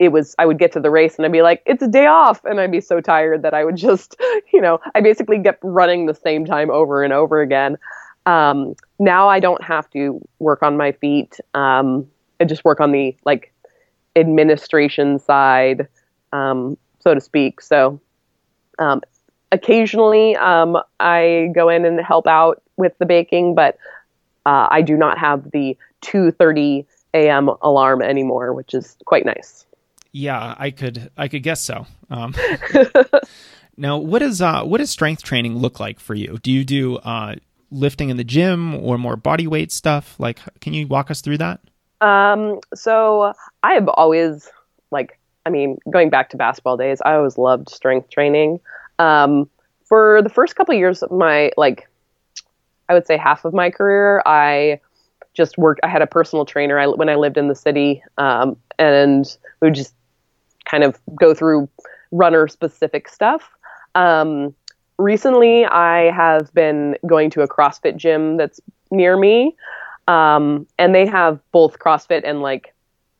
it was I would get to the race and I'd be like, it's a day off, and I'd be so tired that I would just, you know, I basically kept running the same time over and over again. Um, now I don't have to work on my feet. Um, I just work on the like administration side, um, so to speak. So um, occasionally um, I go in and help out with the baking, but uh, I do not have the 2:30 a.m. alarm anymore, which is quite nice. Yeah, I could I could guess so. Um, now, what is uh, what does strength training look like for you? Do you do uh, lifting in the gym or more body weight stuff? Like, can you walk us through that? Um, so I have always like, I mean, going back to basketball days, I always loved strength training. Um, for the first couple years of my like, I would say half of my career, I just worked. I had a personal trainer I, when I lived in the city, um, and we would just kind of go through runner specific stuff. Um, recently, I have been going to a CrossFit gym that's near me, um, and they have both CrossFit and like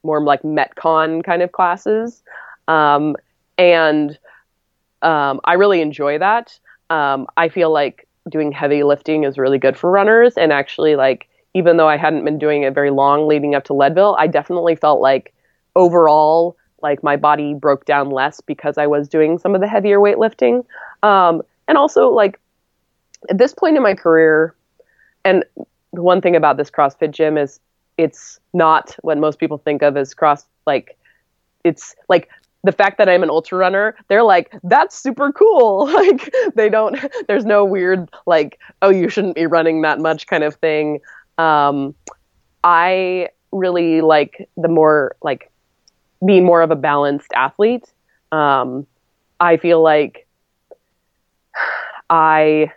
more like Metcon kind of classes, um, and um, I really enjoy that. Um, I feel like doing heavy lifting is really good for runners, and actually, like even though I hadn't been doing it very long leading up to Leadville, I definitely felt like overall like my body broke down less because I was doing some of the heavier weightlifting. Um, and also like at this point in my career, and the one thing about this CrossFit gym is it's not what most people think of as cross like it's like the fact that I'm an ultra runner, they're like, that's super cool. Like they don't there's no weird like, oh you shouldn't be running that much kind of thing. Um I really like the more like being more of a balanced athlete. Um I feel like I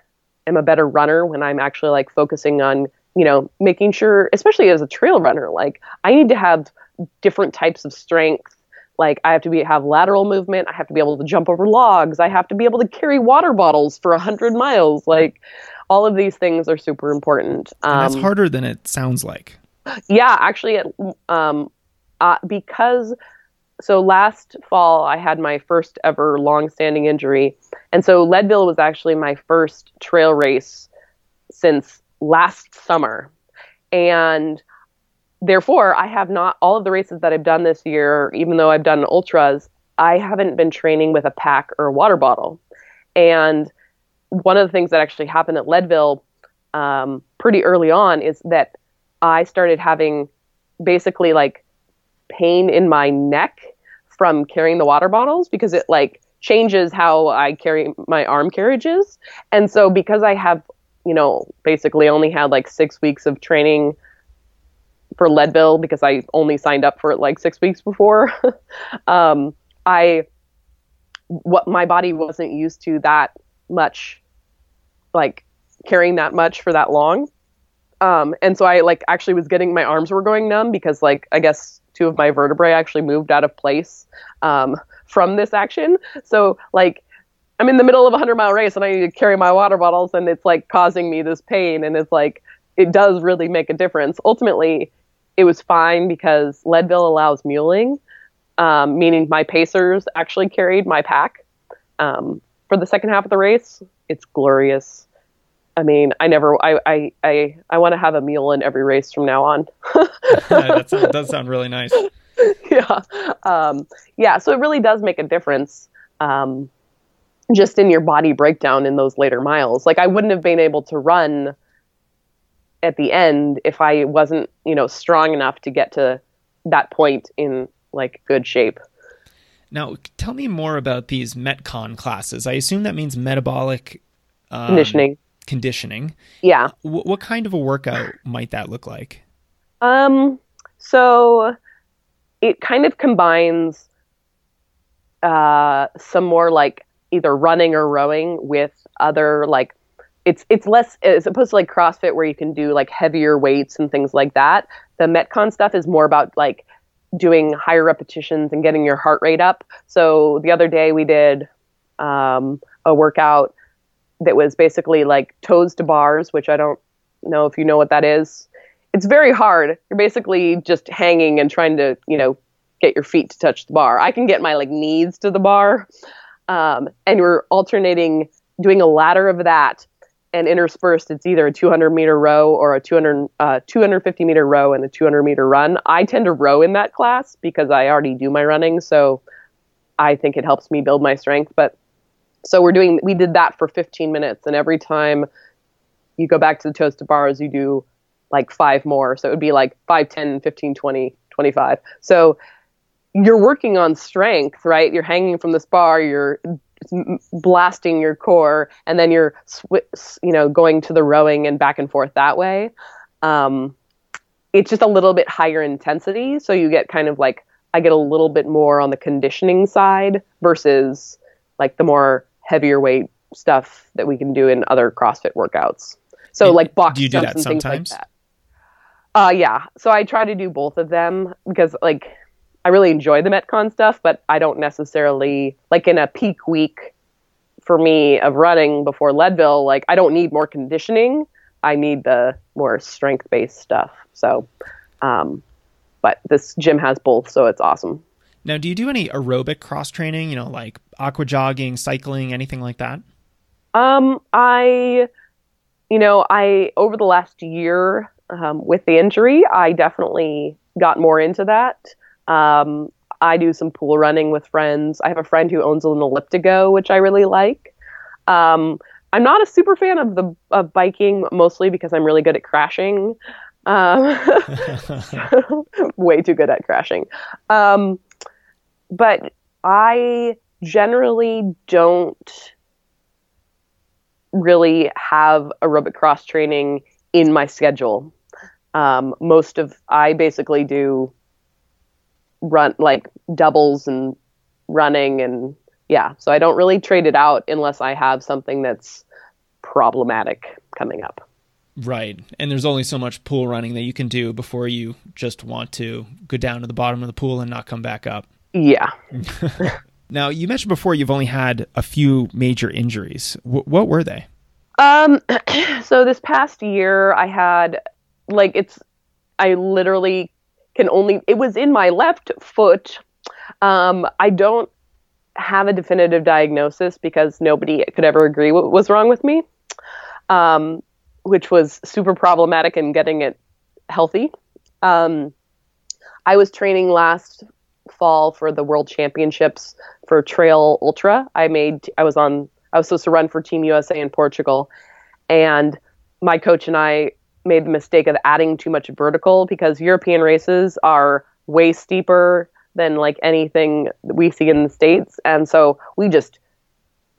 am a better runner when I'm actually like focusing on, you know, making sure, especially as a trail runner, like I need to have different types of strength. Like I have to be have lateral movement. I have to be able to jump over logs. I have to be able to carry water bottles for a hundred miles. Like all of these things are super important. Um, that's harder than it sounds like. Yeah, actually, um, uh, because so last fall I had my first ever long-standing injury, and so Leadville was actually my first trail race since last summer, and therefore I have not all of the races that I've done this year, even though I've done ultras, I haven't been training with a pack or a water bottle, and one of the things that actually happened at Leadville um, pretty early on is that I started having basically like pain in my neck from carrying the water bottles because it like changes how I carry my arm carriages. And so because I have, you know, basically only had like 6 weeks of training for Leadville because I only signed up for it like 6 weeks before, um I what my body wasn't used to that much like carrying that much for that long. Um, and so I like actually was getting my arms were going numb because like I guess two of my vertebrae actually moved out of place um, from this action. So like I'm in the middle of a hundred mile race and I need to carry my water bottles and it's like causing me this pain and it's like it does really make a difference. Ultimately, it was fine because Leadville allows muling, um, meaning my pacers actually carried my pack um, for the second half of the race. It's glorious. I mean, I never, I, I, I, I want to have a mule in every race from now on. that does sound really nice. yeah, um, yeah. So it really does make a difference, um, just in your body breakdown in those later miles. Like I wouldn't have been able to run at the end if I wasn't, you know, strong enough to get to that point in like good shape. Now, tell me more about these Metcon classes. I assume that means metabolic um, conditioning conditioning. Yeah. W- what kind of a workout might that look like? Um, so it kind of combines uh, some more like either running or rowing with other like it's it's less as opposed to like CrossFit where you can do like heavier weights and things like that. The Metcon stuff is more about like doing higher repetitions and getting your heart rate up. So the other day we did um, a workout that was basically like toes to bars, which I don't know if you know what that is. It's very hard. You're basically just hanging and trying to, you know, get your feet to touch the bar. I can get my like knees to the bar. Um, and we're alternating doing a ladder of that and interspersed. It's either a 200 meter row or a 200 uh, 250 meter row and a 200 meter run. I tend to row in that class because i already do my running so i think it helps me build my strength. But so we're doing we did that for 15 minutes and every time you go back to the toast toes bars you do like five more. So it would be like 5 10 15 20 25 so you're working on strength right? You're hanging from this bar you're blasting your core and then you're you know going to the rowing and back and forth that way. Um, it's just a little bit higher intensity so you get kind of like i get a little bit more on the conditioning side versus like the more heavier weight stuff that we can do in other crossfit workouts. So and like box do you do that sometimes like that. uh yeah. So i try to do both of them because like I really enjoy the Metcon stuff, but I don't necessarily like in a peak week for me of running before Leadville, like I don't need more conditioning. I need the more strength based stuff. So, um, but this gym has both, so it's awesome. Now, do you do any aerobic cross training? You know, like aqua jogging, cycling, anything like that? Um, I, you know, I over the last year um, with the injury, I definitely got more into that. Um, I do some pool running with friends. I have a friend who owns an Elliptigo, which I really like. Um, I'm not a super fan of the of biking, mostly because I'm really good at crashing. Um, way too good at crashing. Um, but I generally don't really have aerobic cross training in my schedule. Um, most of I basically do run like doubles and running and yeah. So i don't really trade it out unless i have something that's problematic coming up. Right. And there's only so much pool running that you can do before you just want to go down to the bottom of the pool and not come back up. Yeah. Now you mentioned before you've only had a few major injuries. W- what were they? Um so this past year i had like it's i literally can only it was in my left foot. Um, I don't have a definitive diagnosis because nobody could ever agree what was wrong with me, um, which was super problematic in getting it healthy. Um, I was training last fall for the World Championships for Trail Ultra. I made I was on I was supposed to run for Team USA in Portugal, and my coach and I made the mistake of adding too much vertical because European races are way steeper than like anything we see in the states, and so we just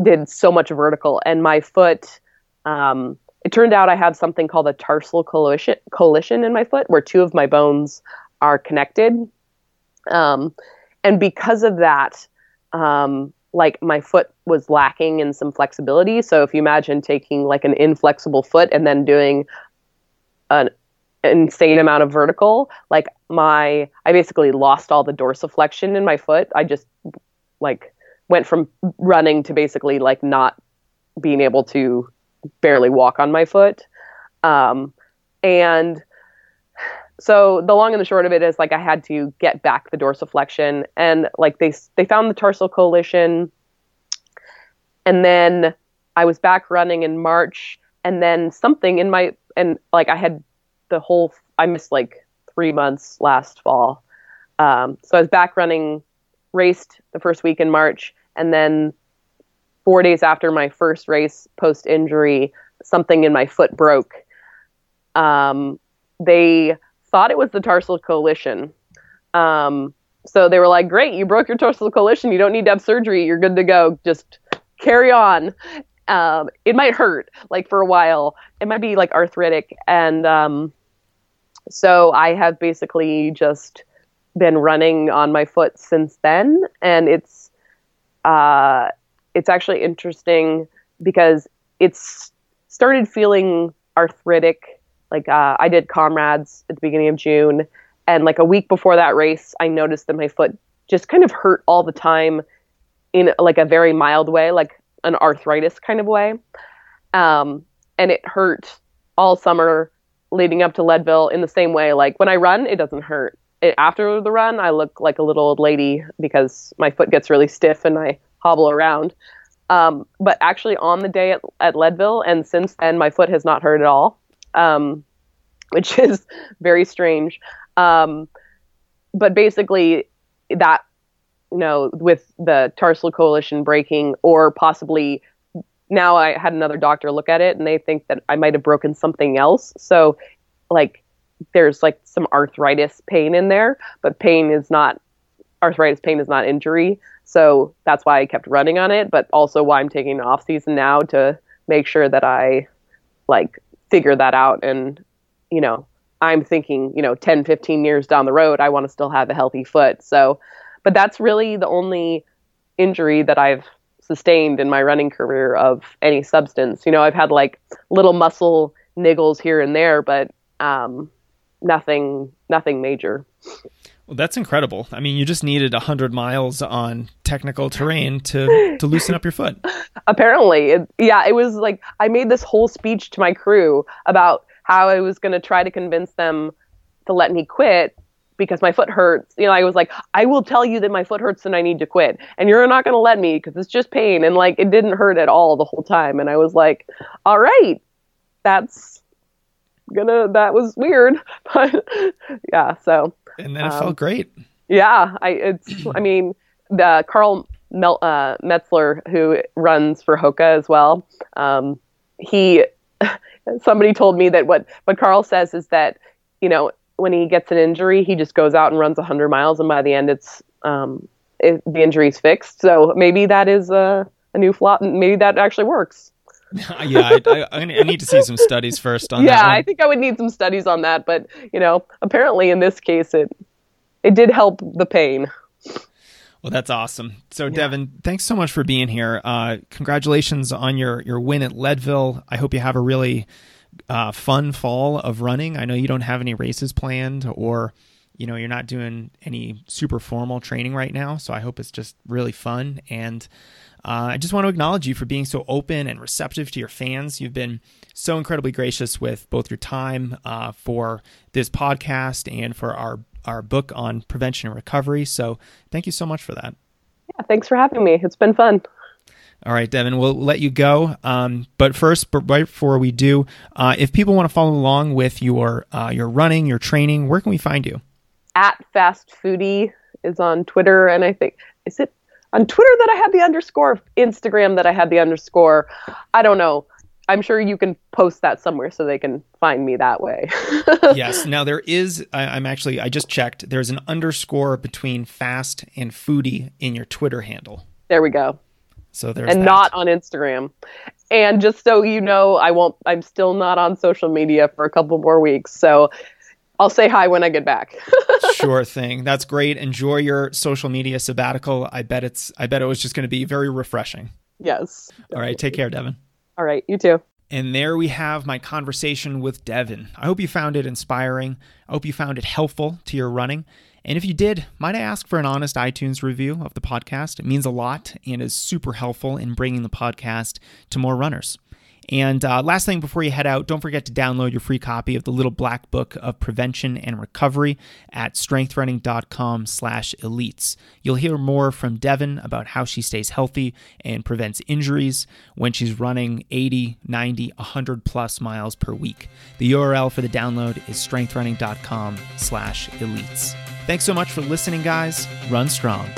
did so much vertical. And my foot, um, it turned out I have something called a tarsal coalition, coalition in my foot, where two of my bones are connected, um, and because of that, um, like my foot was lacking in some flexibility. So if you imagine taking like an inflexible foot and then doing an insane amount of vertical. Like my, I basically lost all the dorsiflexion in my foot. I just like went from running to basically like not being able to barely walk on my foot. Um, and so the long and the short of it is like I had to get back the dorsiflexion and like they they found the tarsal coalition and then I was back running in March and then something in my and like I had the whole I missed like three months last fall. Um, so I was back running, raced the first week in March, and then four days after my first race post injury, something in my foot broke. Um, they thought it was the tarsal coalition. Um, so they were like, "Great, you broke your tarsal coalition. You don't need to have surgery. You're good to go. Just carry on." Um, it might hurt like for a while. It might be like arthritic, and um, so I have basically just been running on my foot since then, and it's uh, it's actually interesting because it's started feeling arthritic. Like uh, I did comrades at the beginning of June, and like a week before that race, I noticed that my foot just kind of hurt all the time in like a very mild way. Like an arthritis kind of way. Um, and it hurt all summer leading up to Leadville in the same way. Like when I run, it doesn't hurt. after the run, I look like a little old lady because my foot gets really stiff and I hobble around. Um, but actually, on the day at, at Leadville, and since then, my foot has not hurt at all, um, which is very strange. Um, but basically, that know, with the tarsal coalition breaking, or possibly now I had another doctor look at it and they think that I might have broken something else. So, like, there's like some arthritis pain in there, but pain is not arthritis pain is not injury. So that's why I kept running on it, but also why I'm taking off season now to make sure that I like figure that out and you know, I'm thinking, you know, 10, 15 years down the road, I want to still have a healthy foot. So, but that's really the only injury that I've sustained in my running career of any substance. You know, I've had like little muscle niggles here and there, but um, nothing, nothing major. Well, that's incredible. I mean, you just needed a 100 miles on technical terrain to, to loosen up your foot. Apparently. It, yeah, it was like I made this whole speech to my crew about how I was going to try to convince them to let me quit because my foot hurts. You know, I was like, I will tell you that my foot hurts and I need to quit. And you're not going to let me because it's just pain. And like, it didn't hurt at all the whole time. And I was like, all right, that's gonna, that was weird. But yeah, so. And then it um, felt great. Yeah. I, it's, I mean, the Karl Mel, uh, Meltzer, who runs for Hoka as well, um, he, somebody told me that what, what Karl says is that, you know, when he gets an injury, he just goes out and runs 100 miles, and by the end, it's um, it, the injury's fixed. So maybe that is a, a new flop. Maybe that actually works. yeah, I, I, I, need to see some studies first on yeah, that. Yeah, I think I would need some studies on that. But you know, apparently in this case, it it did help the pain. Well, that's awesome. So, yeah. Devon, thanks so much for being here. Uh, congratulations on your your win at Leadville. I hope you have a really uh, fun fall of running. I know you don't have any races planned or you know you're not doing any super formal training right now. So i hope it's just really fun. And uh, i just want to acknowledge you for being so open and receptive to your fans. You've been so incredibly gracious with both your time uh, for this podcast and for our our book on prevention and recovery. So thank you so much for that. Yeah thanks for having me. It's been fun all right, Devon, we'll let you go. Um, but first, but right before we do, uh, if people want to follow along with your uh, your running, your training, where can we find you? At Fast Foodie is on Twitter, and I think is it on Twitter that I had the underscore, Instagram that I had the underscore. I don't know. I'm sure you can post that somewhere so they can find me that way. yes. Now there is. I, am actually. I just checked. There's an underscore between fast and foodie in your Twitter handle. There we go. So there's and that. not on Instagram. And just so you know, I won't. I'm still not on social media for a couple more weeks. So I'll say hi when I get back. sure thing. That's great. Enjoy your social media sabbatical. I bet it's. I bet it was just going to be very refreshing. Yes. Definitely. All right. Take care, Devon. All right. You too. And there we have my conversation with Devon. I hope you found it inspiring. I hope you found it helpful to your running. And if you did, might I ask for an honest iTunes review of the podcast? It means a lot and is super helpful in bringing the podcast to more runners. And uh, last thing before you head out, don't forget to download your free copy of the Little Black Book of Prevention and Recovery at strengthrunning.com slash elites. You'll hear more from Devon about how she stays healthy and prevents injuries when she's running 80, 90, 100 plus miles per week. The URL for the download is strengthrunning.com slash elites. Thanks so much for listening, guys. Run strong.